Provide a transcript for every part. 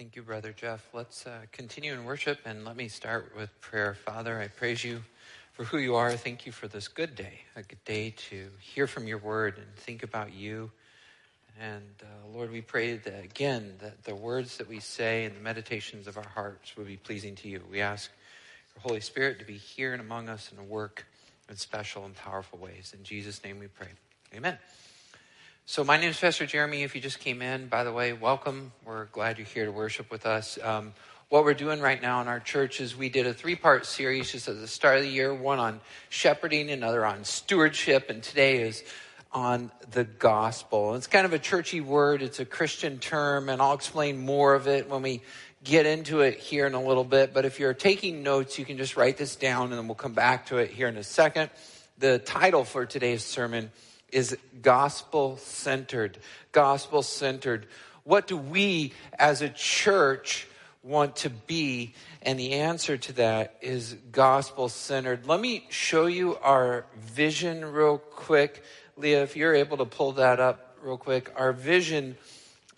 Thank you, Brother Jeff. Let's uh, continue in worship and let me start with prayer. Father, I praise you for who you are. Thank you for this good day, a good day to hear from your word and think about you. And uh, Lord, we pray that again that the words that we say and the meditations of our hearts will be pleasing to you. We ask your Holy Spirit to be here and among us and work in special and powerful ways. In Jesus' name we pray. Amen. So, my name is Pastor Jeremy. If you just came in, by the way, welcome. We're glad you're here to worship with us. Um, what we're doing right now in our church is we did a three part series just at the start of the year one on shepherding, another on stewardship, and today is on the gospel. It's kind of a churchy word, it's a Christian term, and I'll explain more of it when we get into it here in a little bit. But if you're taking notes, you can just write this down and then we'll come back to it here in a second. The title for today's sermon is gospel centered. Gospel centered. What do we as a church want to be? And the answer to that is gospel centered. Let me show you our vision real quick. Leah, if you're able to pull that up real quick. Our vision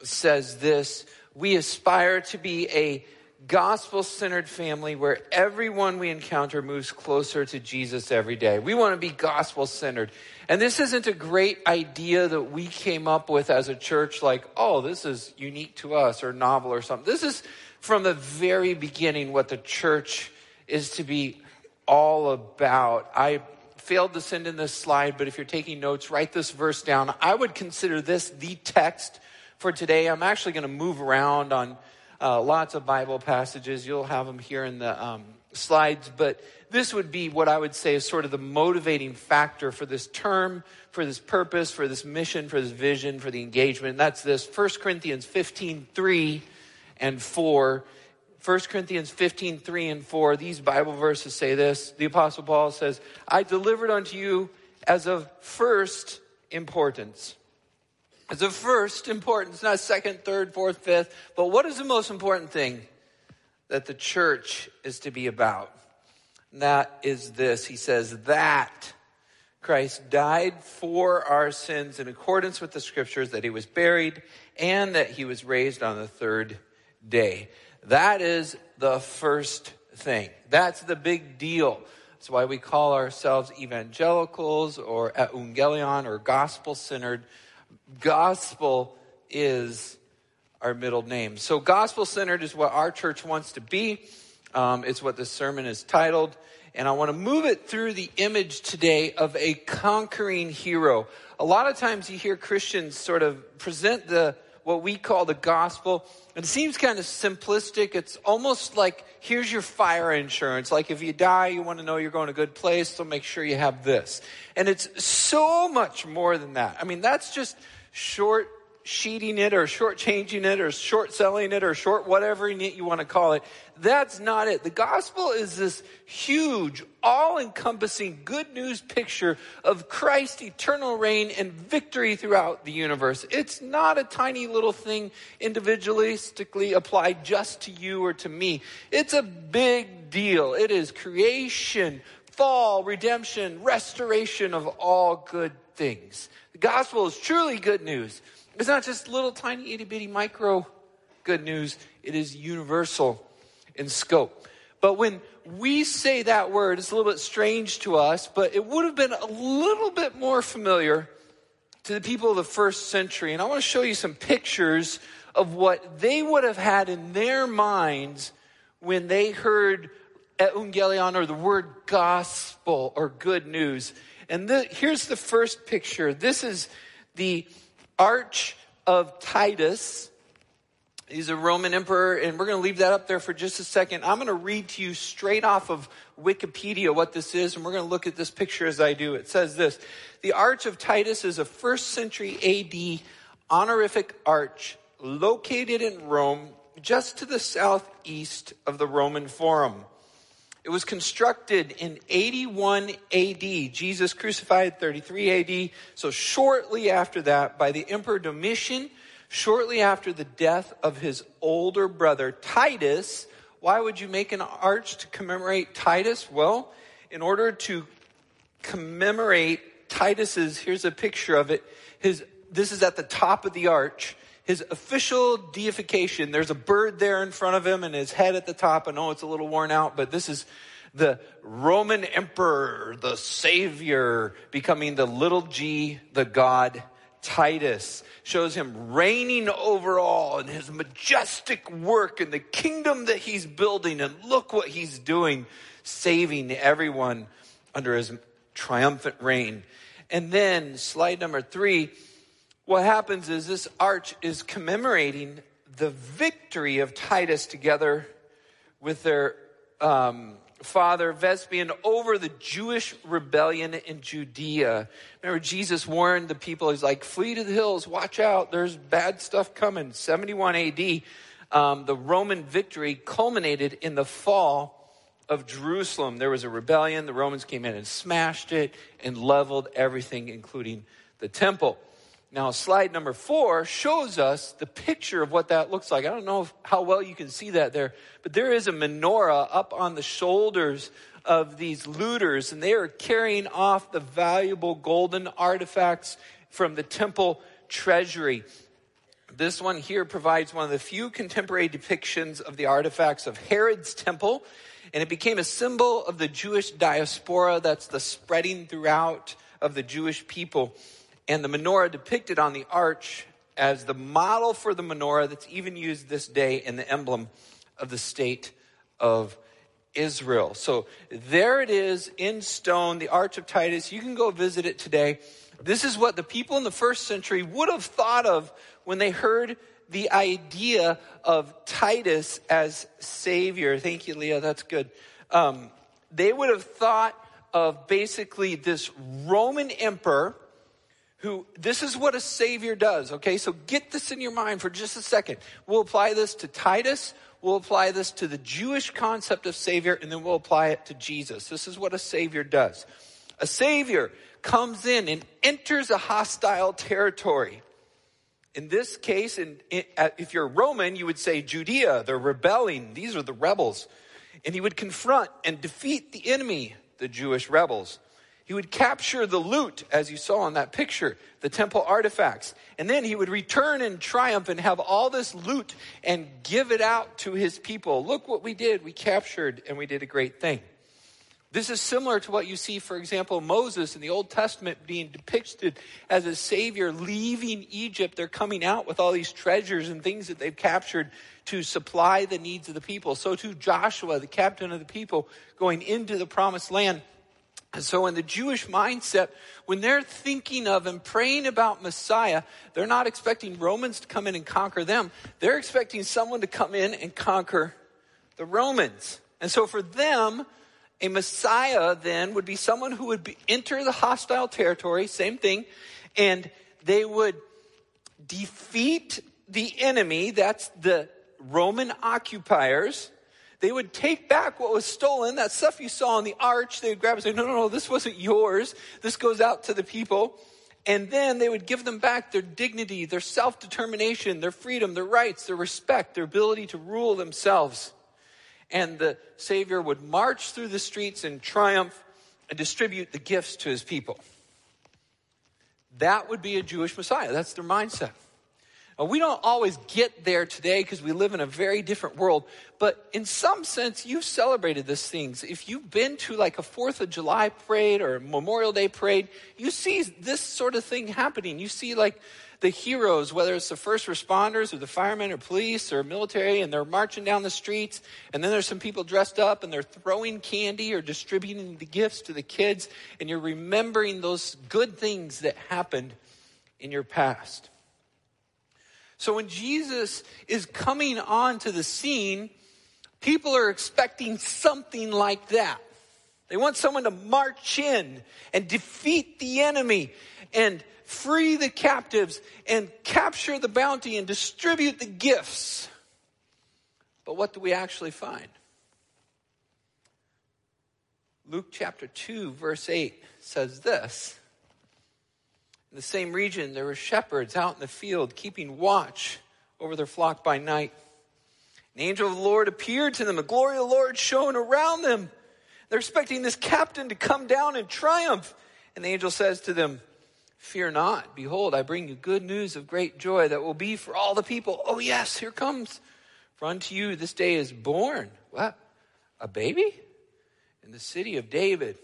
says this We aspire to be a gospel centered family where everyone we encounter moves closer to Jesus every day. We want to be gospel centered. And this isn't a great idea that we came up with as a church, like, oh, this is unique to us or novel or something. This is from the very beginning what the church is to be all about. I failed to send in this slide, but if you're taking notes, write this verse down. I would consider this the text for today. I'm actually going to move around on uh, lots of Bible passages. You'll have them here in the um, slides, but this would be what I would say is sort of the motivating factor for this term, for this purpose, for this mission, for this vision, for the engagement. And that's this 1 Corinthians 15 3 and 4. 1 Corinthians 15 3 and 4. These Bible verses say this. The Apostle Paul says, I delivered unto you as of first importance it's of first importance, not second, third, fourth, fifth. But what is the most important thing that the church is to be about? And that is this. He says that Christ died for our sins in accordance with the scriptures, that he was buried, and that he was raised on the third day. That is the first thing. That's the big deal. That's why we call ourselves evangelicals or evangelion or gospel centered gospel is our middle name. So, gospel centered is what our church wants to be. Um, it's what this sermon is titled. And I want to move it through the image today of a conquering hero. A lot of times you hear Christians sort of present the what we call the gospel. It seems kind of simplistic. It's almost like here's your fire insurance. Like if you die, you want to know you're going to a good place, so make sure you have this. And it's so much more than that. I mean, that's just short sheeting it or short changing it or short selling it or short whatever you want to call it. That's not it. The gospel is this huge, all encompassing good news picture of Christ's eternal reign and victory throughout the universe. It's not a tiny little thing individualistically applied just to you or to me. It's a big deal. It is creation, fall, redemption, restoration of all good things. The gospel is truly good news. It's not just little tiny itty bitty micro good news, it is universal in scope. But when we say that word, it's a little bit strange to us, but it would have been a little bit more familiar to the people of the first century. And I want to show you some pictures of what they would have had in their minds when they heard evangelion or the word gospel or good news. And the, here's the first picture. This is the Arch of Titus. He's a Roman emperor, and we're going to leave that up there for just a second. I'm going to read to you straight off of Wikipedia what this is, and we're going to look at this picture as I do. It says this The Arch of Titus is a first century AD honorific arch located in Rome, just to the southeast of the Roman Forum. It was constructed in 81 AD. Jesus crucified 33 AD. So shortly after that, by the Emperor Domitian, shortly after the death of his older brother Titus, why would you make an arch to commemorate Titus? Well, in order to commemorate Titus's, here's a picture of it. His, this is at the top of the arch. His official deification. There's a bird there in front of him and his head at the top. I know it's a little worn out, but this is the Roman emperor, the savior, becoming the little g, the god Titus. Shows him reigning over all and his majestic work and the kingdom that he's building. And look what he's doing, saving everyone under his triumphant reign. And then, slide number three, what happens is this arch is commemorating the victory of Titus together with their um, father Vespasian over the Jewish rebellion in Judea. Remember, Jesus warned the people, he's like, flee to the hills, watch out, there's bad stuff coming. 71 AD, um, the Roman victory culminated in the fall of Jerusalem. There was a rebellion, the Romans came in and smashed it and leveled everything, including the temple. Now, slide number four shows us the picture of what that looks like. I don't know if, how well you can see that there, but there is a menorah up on the shoulders of these looters, and they are carrying off the valuable golden artifacts from the temple treasury. This one here provides one of the few contemporary depictions of the artifacts of Herod's temple, and it became a symbol of the Jewish diaspora that's the spreading throughout of the Jewish people and the menorah depicted on the arch as the model for the menorah that's even used this day in the emblem of the state of Israel. So there it is in stone, the Arch of Titus. You can go visit it today. This is what the people in the first century would have thought of when they heard the idea of Titus as Savior. Thank you, Leah. That's good. Um, they would have thought of basically this Roman emperor who, this is what a Savior does, okay? So get this in your mind for just a second. We'll apply this to Titus, we'll apply this to the Jewish concept of Savior, and then we'll apply it to Jesus. This is what a Savior does. A Savior comes in and enters a hostile territory. In this case, in, in, uh, if you're Roman, you would say Judea, they're rebelling. These are the rebels. And he would confront and defeat the enemy, the Jewish rebels. He would capture the loot, as you saw in that picture, the temple artifacts. And then he would return in triumph and have all this loot and give it out to his people. Look what we did. We captured and we did a great thing. This is similar to what you see, for example, Moses in the Old Testament being depicted as a savior leaving Egypt. They're coming out with all these treasures and things that they've captured to supply the needs of the people. So too Joshua, the captain of the people, going into the promised land and so, in the Jewish mindset, when they're thinking of and praying about Messiah, they're not expecting Romans to come in and conquer them. They're expecting someone to come in and conquer the Romans. And so, for them, a Messiah then would be someone who would be, enter the hostile territory, same thing, and they would defeat the enemy, that's the Roman occupiers, they would take back what was stolen, that stuff you saw on the arch. They would grab and say, no, no, no, this wasn't yours. This goes out to the people. And then they would give them back their dignity, their self determination, their freedom, their rights, their respect, their ability to rule themselves. And the Savior would march through the streets in triumph and distribute the gifts to his people. That would be a Jewish Messiah. That's their mindset. We don't always get there today because we live in a very different world, but in some sense, you've celebrated these things. If you've been to like a Fourth of July parade or Memorial Day parade, you see this sort of thing happening. You see like the heroes, whether it's the first responders or the firemen or police or military, and they're marching down the streets, and then there's some people dressed up and they're throwing candy or distributing the gifts to the kids, and you're remembering those good things that happened in your past. So when Jesus is coming onto the scene, people are expecting something like that. They want someone to march in and defeat the enemy and free the captives and capture the bounty and distribute the gifts. But what do we actually find? Luke chapter 2, verse 8 says this in the same region, there were shepherds out in the field keeping watch over their flock by night. An angel of the Lord appeared to them. The glory of the Lord shone around them. They're expecting this captain to come down in triumph. And the angel says to them, Fear not. Behold, I bring you good news of great joy that will be for all the people. Oh, yes, here comes. For unto you this day is born. What? A baby? In the city of David,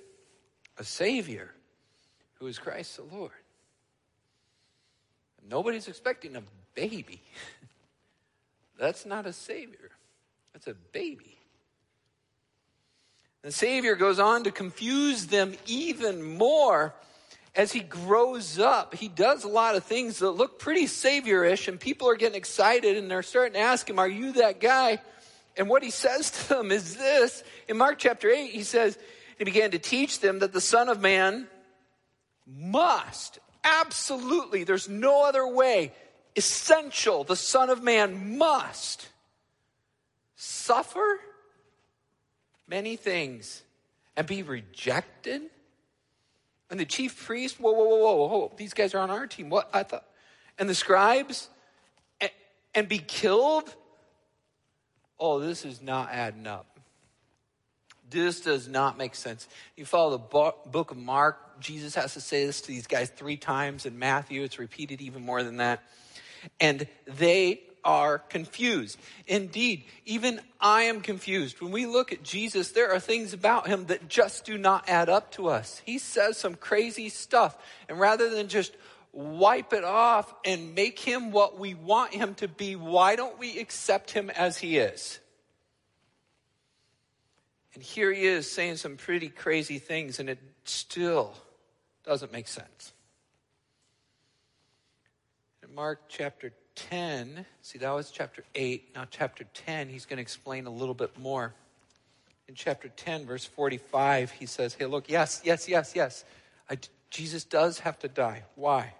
a Savior who is Christ the Lord. Nobody's expecting a baby. That's not a Savior, that's a baby. The Savior goes on to confuse them even more as he grows up, he does a lot of things that look pretty saviorish, and people are getting excited and they're starting to ask him, Are you that guy? And what he says to them is this in Mark chapter 8, he says, He began to teach them that the Son of Man must, absolutely, there's no other way, essential, the Son of Man must suffer many things and be rejected and the chief priest, whoa, whoa, whoa, whoa, whoa, these guys are on our team. What? I thought. And the scribes, and, and be killed? Oh, this is not adding up. This does not make sense. You follow the book of Mark, Jesus has to say this to these guys three times. In Matthew, it's repeated even more than that. And they are confused. Indeed, even I am confused. When we look at Jesus, there are things about him that just do not add up to us. He says some crazy stuff. And rather than just wipe it off and make him what we want him to be, why don't we accept him as he is? And here he is saying some pretty crazy things, and it still doesn't make sense. In Mark chapter 10, see, that was chapter 8. Now, chapter 10, he's going to explain a little bit more. In chapter 10, verse 45, he says, Hey, look, yes, yes, yes, yes. I, Jesus does have to die. Why?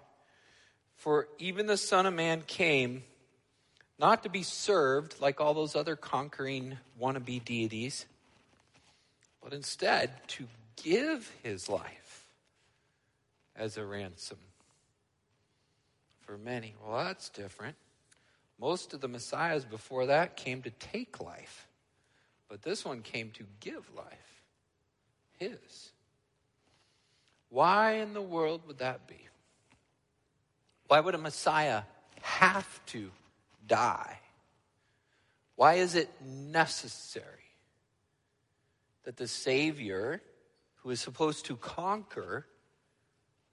For even the Son of Man came not to be served like all those other conquering wannabe deities, but instead to give his life as a ransom for many. Well, that's different. Most of the messiahs before that came to take life, but this one came to give life. His. Why in the world would that be? Why would a Messiah have to die? Why is it necessary that the Savior, who is supposed to conquer,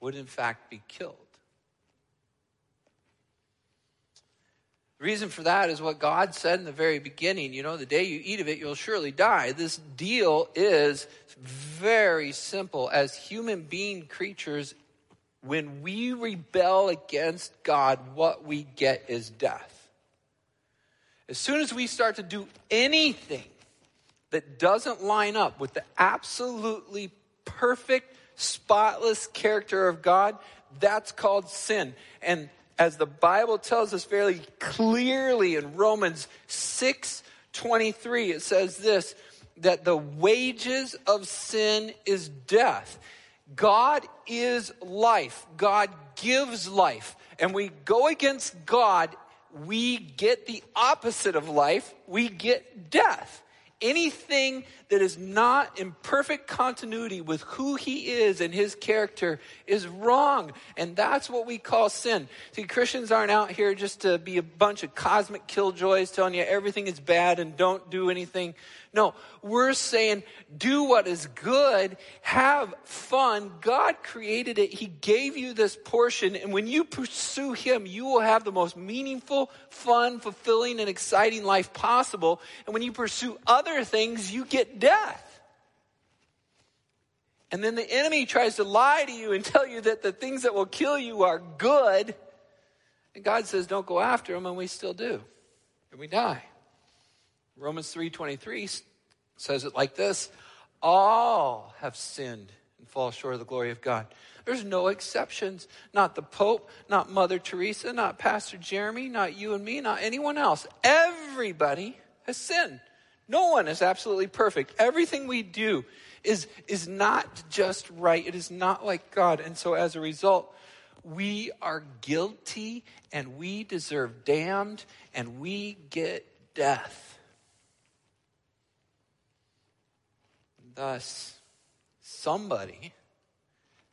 would in fact be killed? The reason for that is what God said in the very beginning. You know, the day you eat of it, you'll surely die. This deal is very simple. As human being creatures, when we rebel against God, what we get is death. As soon as we start to do anything that doesn't line up with the absolutely perfect, spotless character of God, that's called sin. And as the Bible tells us fairly clearly in Romans 6 23, it says this that the wages of sin is death. God is life. God gives life. And we go against God, we get the opposite of life. We get death. Anything that is not in perfect continuity with who he is and his character is wrong. And that's what we call sin. See, Christians aren't out here just to be a bunch of cosmic killjoys telling you everything is bad and don't do anything. No, we're saying do what is good, have fun. God created it. He gave you this portion. And when you pursue Him, you will have the most meaningful, fun, fulfilling, and exciting life possible. And when you pursue other things, you get death. And then the enemy tries to lie to you and tell you that the things that will kill you are good. And God says, don't go after them, and we still do. And we die. Romans 3:23 says it like this, all have sinned and fall short of the glory of God. There's no exceptions. Not the Pope, not Mother Teresa, not Pastor Jeremy, not you and me, not anyone else. Everybody has sinned. No one is absolutely perfect. Everything we do is, is not just right. It is not like God. And so as a result, we are guilty and we deserve damned and we get death. Thus, somebody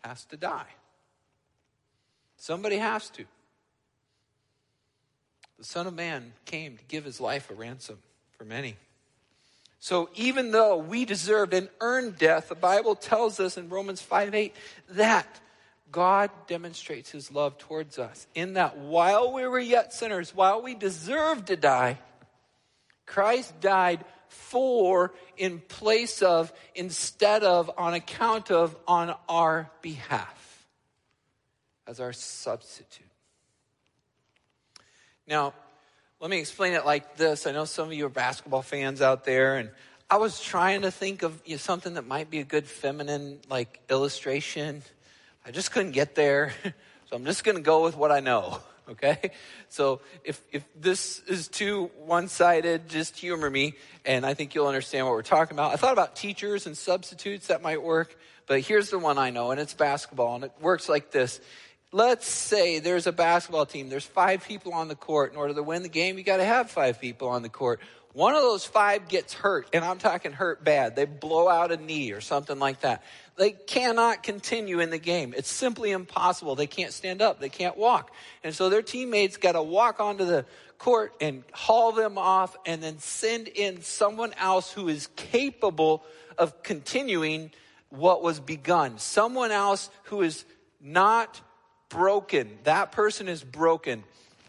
has to die. Somebody has to. The Son of Man came to give his life a ransom for many. So even though we deserved and earned death, the Bible tells us in Romans 5 8 that God demonstrates his love towards us in that while we were yet sinners, while we deserved to die, Christ died for, in place of, instead of, on account of, on our behalf, as our substitute. Now, let me explain it like this. I know some of you are basketball fans out there, and I was trying to think of you know, something that might be a good feminine like illustration. I just couldn't get there, so I'm just going to go with what I know. Okay, so if if this is too one-sided, just humor me, and I think you'll understand what we're talking about. I thought about teachers and substitutes that might work, but here's the one I know, and it's basketball, and it works like this let's say there's a basketball team, there's five people on the court. In order to win the game, you got to have five people on the court. One of those five gets hurt, and I'm talking hurt bad. They blow out a knee or something like that. They cannot continue in the game. It's simply impossible. They can't stand up. They can't walk. And so their teammates got to walk onto the court and haul them off and then send in someone else who is capable of continuing what was begun. Someone else who is not broken. That person is broken.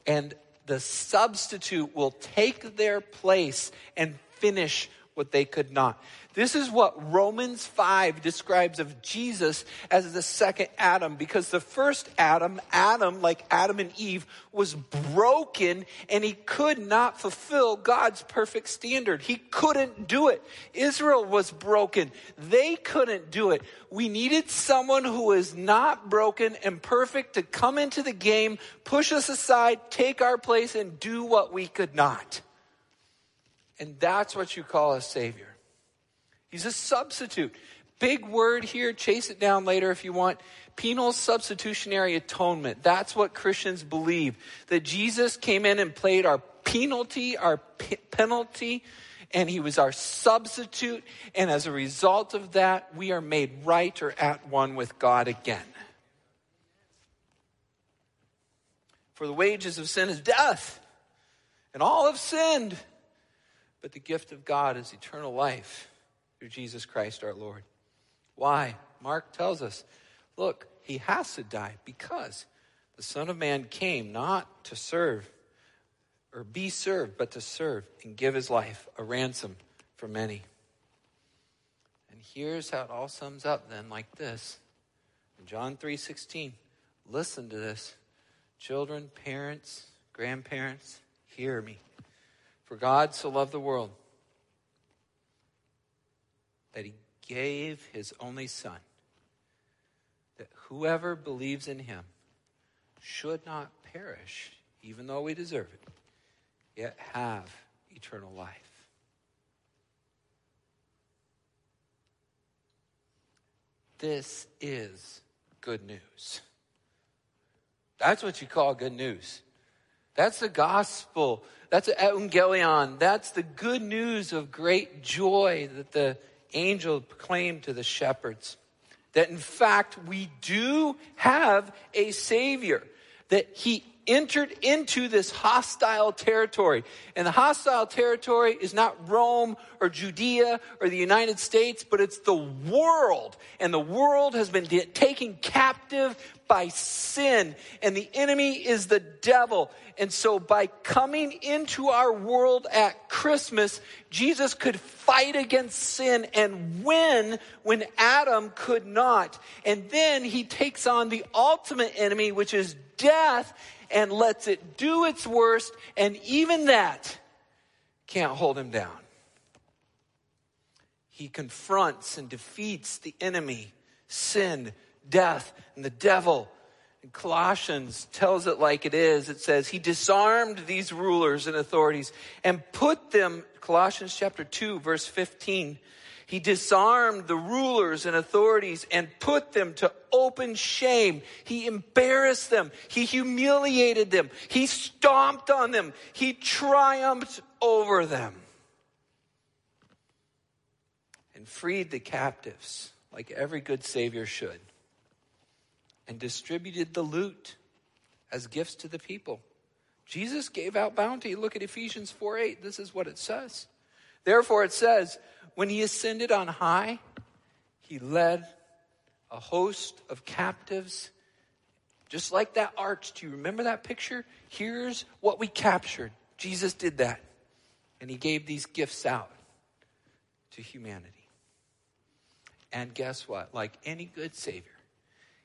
And the substitute will take their place and finish what they could not. This is what Romans 5 describes of Jesus as the second Adam because the first Adam, Adam, like Adam and Eve, was broken and he could not fulfill God's perfect standard. He couldn't do it. Israel was broken. They couldn't do it. We needed someone who is not broken and perfect to come into the game, push us aside, take our place, and do what we could not. And that's what you call a Savior. He's a substitute. Big word here, chase it down later if you want. Penal substitutionary atonement. That's what Christians believe. That Jesus came in and played our penalty, our p- penalty, and he was our substitute. And as a result of that, we are made right or at one with God again. For the wages of sin is death, and all have sinned. But the gift of God is eternal life through Jesus Christ our Lord. Why? Mark tells us look, he has to die because the Son of Man came not to serve or be served, but to serve and give his life a ransom for many. And here's how it all sums up then like this. John 3:16, listen to this. Children, parents, grandparents, hear me. For God so loved the world that he gave his only son, that whoever believes in him should not perish, even though we deserve it, yet have eternal life. This is good news. That's what you call good news. That's the gospel. That's the evangelion. That's the good news of great joy that the angel proclaimed to the shepherds that in fact we do have a Savior, that He entered into this hostile territory. And the hostile territory is not Rome or Judea or the United States, but it's the world. And the world has been taken captive by sin, and the enemy is the devil. And so, by coming into our world at Christmas, Jesus could fight against sin and win when Adam could not. And then he takes on the ultimate enemy, which is death, and lets it do its worst, and even that can't hold him down. He confronts and defeats the enemy, sin, death, and the devil. And Colossians tells it like it is. It says, He disarmed these rulers and authorities and put them, Colossians chapter 2, verse 15, he disarmed the rulers and authorities and put them to open shame. He embarrassed them. He humiliated them. He stomped on them. He triumphed over them. And freed the captives like every good Savior should. And distributed the loot as gifts to the people. Jesus gave out bounty. Look at Ephesians 4 8. This is what it says. Therefore, it says, when he ascended on high, he led a host of captives, just like that arch. Do you remember that picture? Here's what we captured. Jesus did that. And he gave these gifts out to humanity. And guess what? Like any good Savior,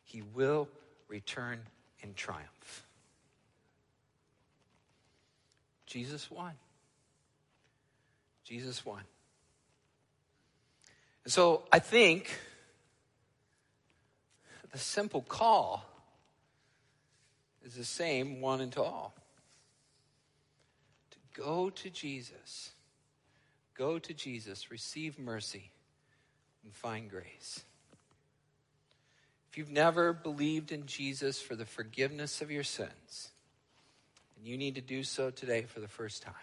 he will return in triumph. Jesus won. Jesus won. And so I think the simple call is the same one and to all. To go to Jesus. Go to Jesus, receive mercy, and find grace. If you've never believed in Jesus for the forgiveness of your sins, and you need to do so today for the first time.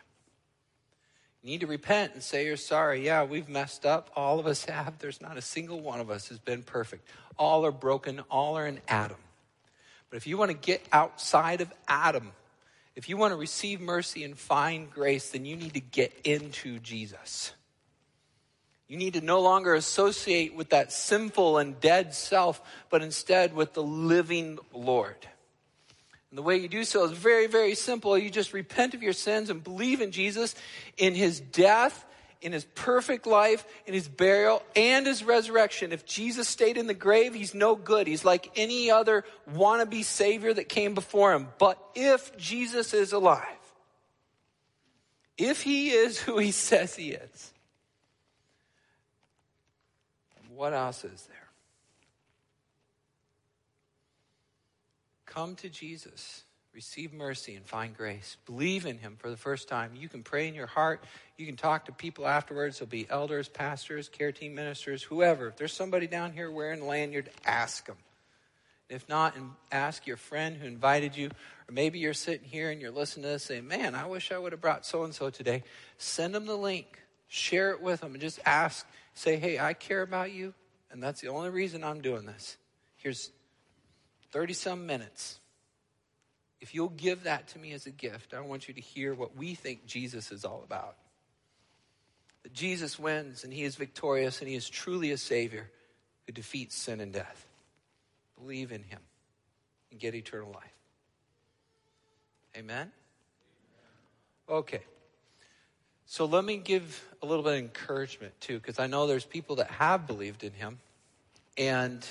You need to repent and say you're sorry. Yeah, we've messed up. All of us have. There's not a single one of us has been perfect. All are broken. All are in Adam. But if you want to get outside of Adam, if you want to receive mercy and find grace, then you need to get into Jesus. You need to no longer associate with that sinful and dead self, but instead with the living Lord. And the way you do so is very, very simple. You just repent of your sins and believe in Jesus, in his death, in his perfect life, in his burial, and his resurrection. If Jesus stayed in the grave, he's no good. He's like any other wannabe savior that came before him. But if Jesus is alive, if he is who he says he is, what else is there? Come to Jesus, receive mercy, and find grace. Believe in Him for the first time. You can pray in your heart. You can talk to people afterwards. There'll be elders, pastors, care team ministers, whoever. If there's somebody down here wearing a lanyard, ask them. If not, ask your friend who invited you. Or maybe you're sitting here and you're listening to this saying, Man, I wish I would have brought so and so today. Send them the link, share it with them, and just ask, say, Hey, I care about you, and that's the only reason I'm doing this. Here's 30 some minutes. If you'll give that to me as a gift, I want you to hear what we think Jesus is all about. That Jesus wins and he is victorious and he is truly a Savior who defeats sin and death. Believe in him and get eternal life. Amen? Okay. So let me give a little bit of encouragement too, because I know there's people that have believed in him. And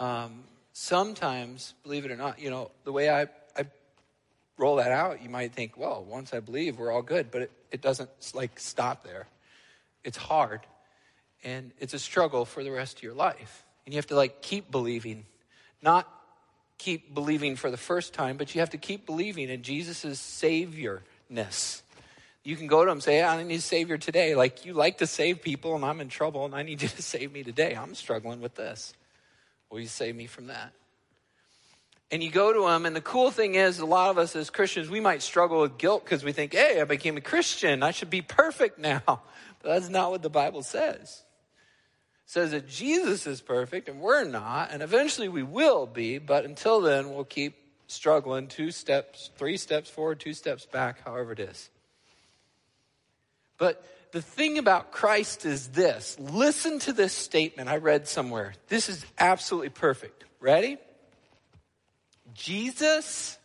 um, sometimes, believe it or not, you know, the way I, I roll that out, you might think, well, once I believe, we're all good. But it, it doesn't like stop there. It's hard. And it's a struggle for the rest of your life. And you have to like keep believing, not keep believing for the first time, but you have to keep believing in Jesus' saviorness. You can go to him and say, I need a savior today. Like you like to save people and I'm in trouble and I need you to save me today. I'm struggling with this. Will you save me from that? And you go to him, and the cool thing is, a lot of us as Christians, we might struggle with guilt because we think, hey, I became a Christian. I should be perfect now. But that's not what the Bible says. It says that Jesus is perfect and we're not, and eventually we will be, but until then, we'll keep struggling two steps, three steps forward, two steps back, however it is. But the thing about Christ is this listen to this statement I read somewhere. This is absolutely perfect. Ready? Jesus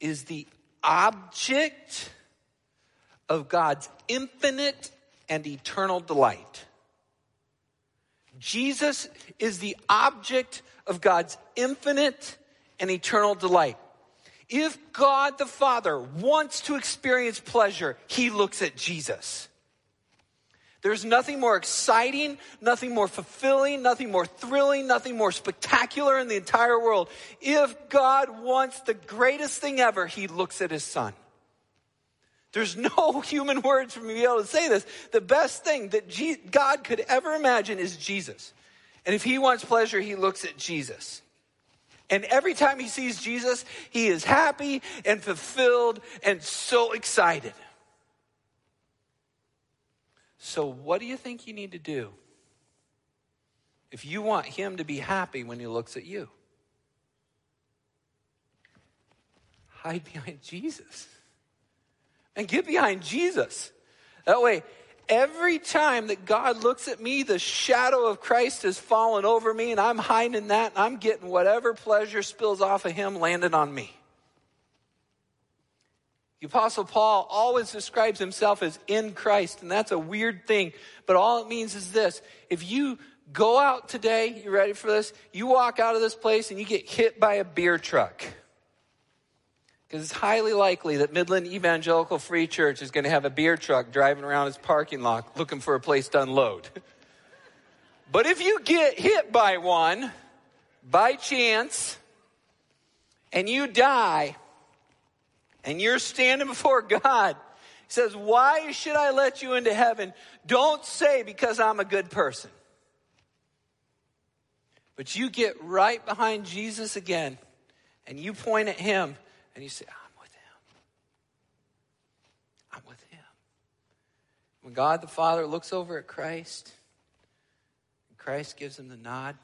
is the object of God's infinite and eternal delight. Jesus is the object of God's infinite and eternal delight. If God the Father wants to experience pleasure, he looks at Jesus. There's nothing more exciting, nothing more fulfilling, nothing more thrilling, nothing more spectacular in the entire world. If God wants the greatest thing ever, he looks at his son. There's no human words for me to be able to say this. The best thing that God could ever imagine is Jesus. And if he wants pleasure, he looks at Jesus. And every time he sees Jesus, he is happy and fulfilled and so excited. So, what do you think you need to do if you want him to be happy when he looks at you? hide behind Jesus. And get behind Jesus. That way, every time that God looks at me, the shadow of Christ has fallen over me, and I'm hiding that, and I'm getting whatever pleasure spills off of him landed on me. The Apostle Paul always describes himself as in Christ, and that's a weird thing, but all it means is this. If you go out today, you ready for this? You walk out of this place and you get hit by a beer truck. Because it's highly likely that Midland Evangelical Free Church is going to have a beer truck driving around its parking lot looking for a place to unload. but if you get hit by one by chance and you die and you're standing before God, He says, Why should I let you into heaven? Don't say because I'm a good person. But you get right behind Jesus again and you point at Him and you say, I'm with him. I'm with him. When God the Father looks over at Christ, and Christ gives him the nod,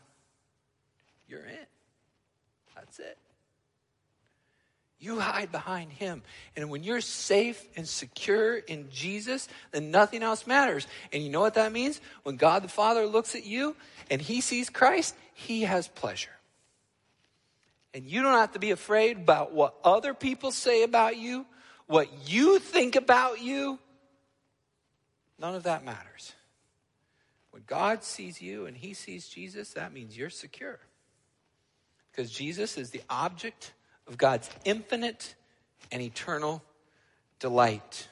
you're in. That's it. You hide behind him. And when you're safe and secure in Jesus, then nothing else matters. And you know what that means? When God the Father looks at you and he sees Christ, he has pleasure. And you don't have to be afraid about what other people say about you, what you think about you. None of that matters. When God sees you and he sees Jesus, that means you're secure. Because Jesus is the object of God's infinite and eternal delight.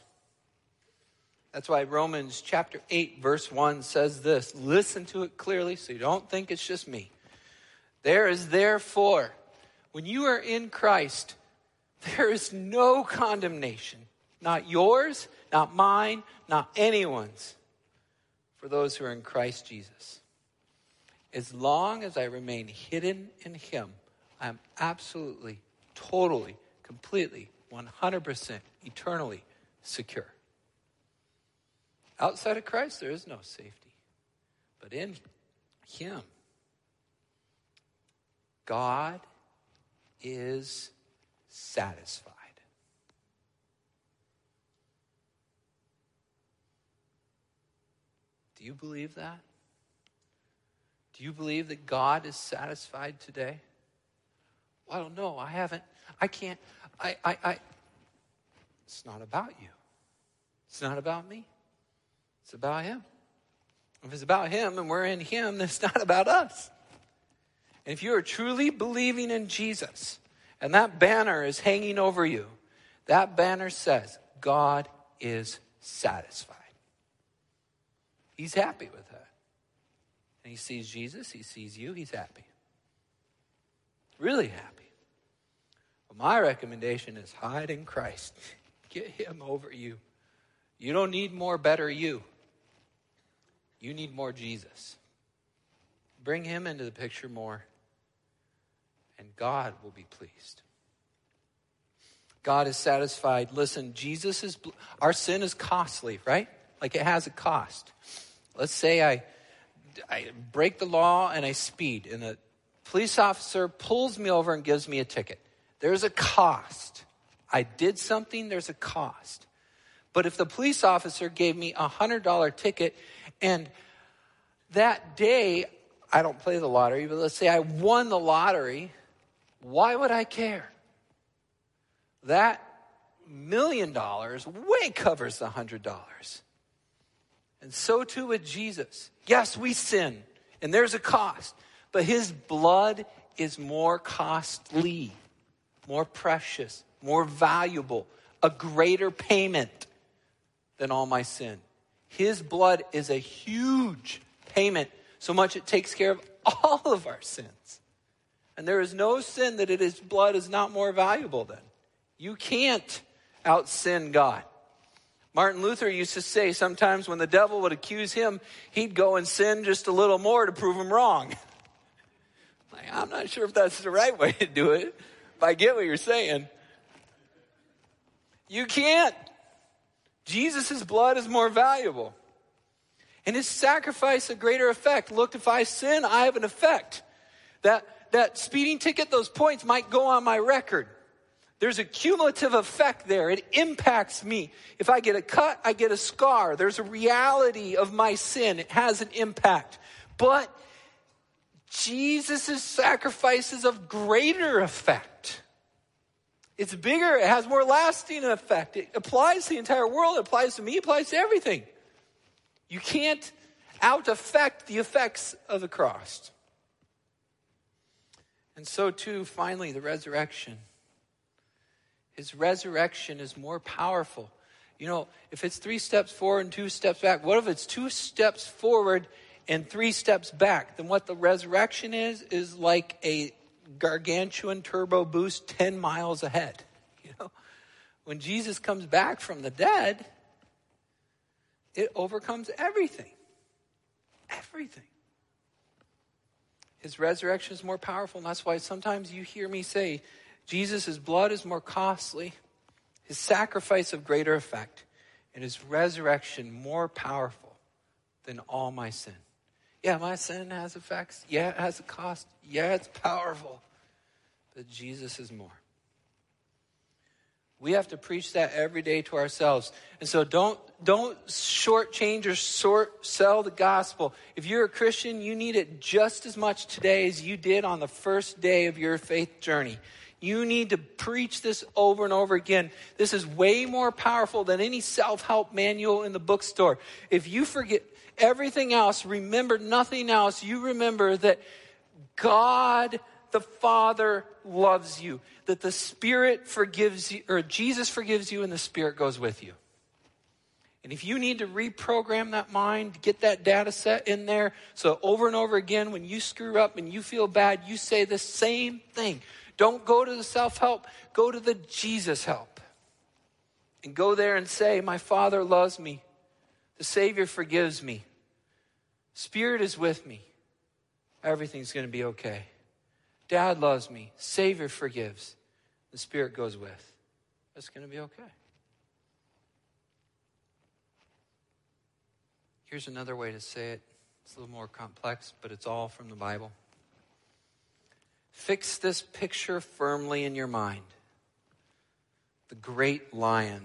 That's why Romans chapter 8, verse 1 says this. Listen to it clearly so you don't think it's just me. There is therefore when you are in Christ, there is no condemnation, not yours, not mine, not anyone's, for those who are in Christ Jesus. As long as I remain hidden in Him, I am absolutely, totally, completely, 100% eternally secure. Outside of Christ, there is no safety. But in Him, God is satisfied. Do you believe that? Do you believe that God is satisfied today? Well, I don't know. I haven't. I can't. I, I, I. It's not about you. It's not about me. It's about Him. If it's about Him and we're in Him, then it's not about us. And if you are truly believing in Jesus and that banner is hanging over you, that banner says, God is satisfied. He's happy with that. And he sees Jesus, he sees you, he's happy. Really happy. Well, my recommendation is hide in Christ. Get him over you. You don't need more better you. You need more Jesus. Bring him into the picture more and God will be pleased. God is satisfied. Listen, Jesus is, our sin is costly, right? Like it has a cost. Let's say I, I break the law and I speed, and a police officer pulls me over and gives me a ticket. There's a cost. I did something, there's a cost. But if the police officer gave me a $100 ticket and that day, I don't play the lottery, but let's say I won the lottery why would I care? That million dollars way covers the hundred dollars. And so too with Jesus. Yes, we sin, and there's a cost, but his blood is more costly, more precious, more valuable, a greater payment than all my sin. His blood is a huge payment, so much it takes care of all of our sins. And there is no sin that it is blood is not more valuable than. You can't out sin God. Martin Luther used to say sometimes when the devil would accuse him, he'd go and sin just a little more to prove him wrong. like, I'm not sure if that's the right way to do it, but I get what you're saying. You can't. Jesus' blood is more valuable. And his sacrifice a greater effect. Look, if I sin, I have an effect. That that speeding ticket, those points might go on my record. There's a cumulative effect there. It impacts me. If I get a cut, I get a scar. There's a reality of my sin. It has an impact. But Jesus' sacrifice is of greater effect. It's bigger, it has more lasting effect. It applies to the entire world, it applies to me, it applies to everything. You can't out affect the effects of the cross. And so, too, finally, the resurrection. His resurrection is more powerful. You know, if it's three steps forward and two steps back, what if it's two steps forward and three steps back? Then what the resurrection is, is like a gargantuan turbo boost 10 miles ahead. You know, when Jesus comes back from the dead, it overcomes everything. Everything. His resurrection is more powerful, and that's why sometimes you hear me say, Jesus' blood is more costly, his sacrifice of greater effect, and his resurrection more powerful than all my sin. Yeah, my sin has effects. Yeah, it has a cost. Yeah, it's powerful. But Jesus is more. We have to preach that every day to ourselves. And so don't, don't shortchange or sort, sell the gospel. If you're a Christian, you need it just as much today as you did on the first day of your faith journey. You need to preach this over and over again. This is way more powerful than any self help manual in the bookstore. If you forget everything else, remember nothing else, you remember that God the Father loves you, that the Spirit forgives you, or Jesus forgives you, and the Spirit goes with you. And if you need to reprogram that mind, get that data set in there, so over and over again, when you screw up and you feel bad, you say the same thing. Don't go to the self help, go to the Jesus help. And go there and say, My Father loves me. The Savior forgives me. Spirit is with me. Everything's going to be okay. Dad loves me. Savior forgives. The Spirit goes with. It's going to be okay. Here's another way to say it. It's a little more complex, but it's all from the Bible. Fix this picture firmly in your mind. The great lion,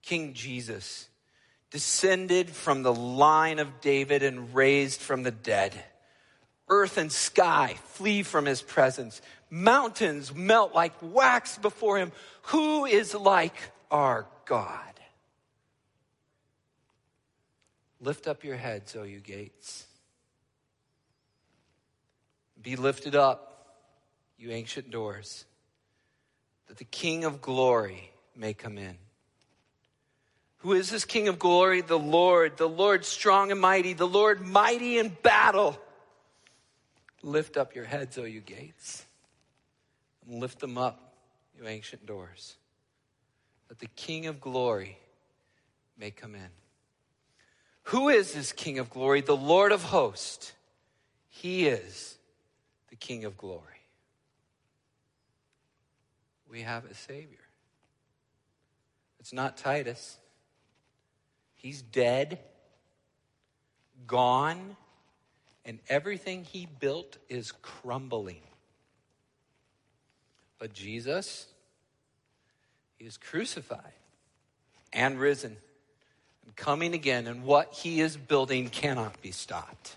King Jesus, descended from the line of David and raised from the dead earth and sky flee from his presence. Mountains melt like wax before him. Who is like our God? Lift up your heads, O you gates. Be lifted up, you ancient doors, that the King of glory may come in. Who is this King of glory? The Lord, the Lord strong and mighty, the Lord mighty in battle. Lift up your heads, O you gates, and lift them up, you ancient doors, that the King of glory may come in. Who is this King of glory? The Lord of hosts. He is the King of glory. We have a Savior. It's not Titus. He's dead, gone, and everything he built is crumbling. But Jesus, he is crucified and risen and coming again, and what he is building cannot be stopped.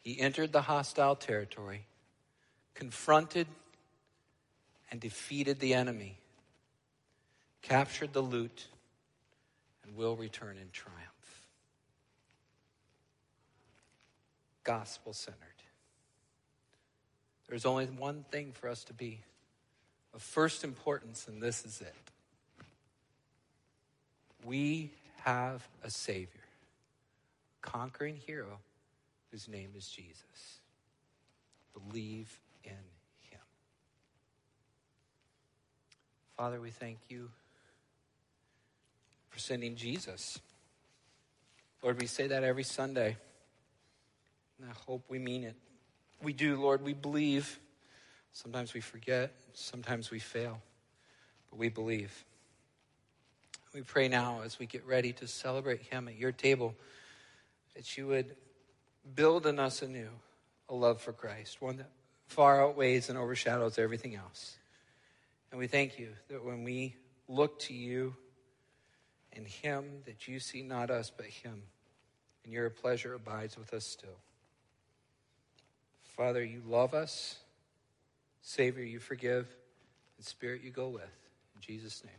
He entered the hostile territory, confronted and defeated the enemy, captured the loot, and will return in triumph. Gospel centered. There's only one thing for us to be of first importance, and this is it. We have a Savior, a conquering hero whose name is Jesus. Believe in him. Father, we thank you for sending Jesus. Lord, we say that every Sunday. And I hope we mean it. We do, Lord. We believe. Sometimes we forget, sometimes we fail, but we believe. We pray now as we get ready to celebrate Him at your table that you would build in us anew a love for Christ, one that far outweighs and overshadows everything else. And we thank you that when we look to you and Him, that you see not us, but Him. And your pleasure abides with us still. Father, you love us. Savior, you forgive. And Spirit, you go with. In Jesus' name.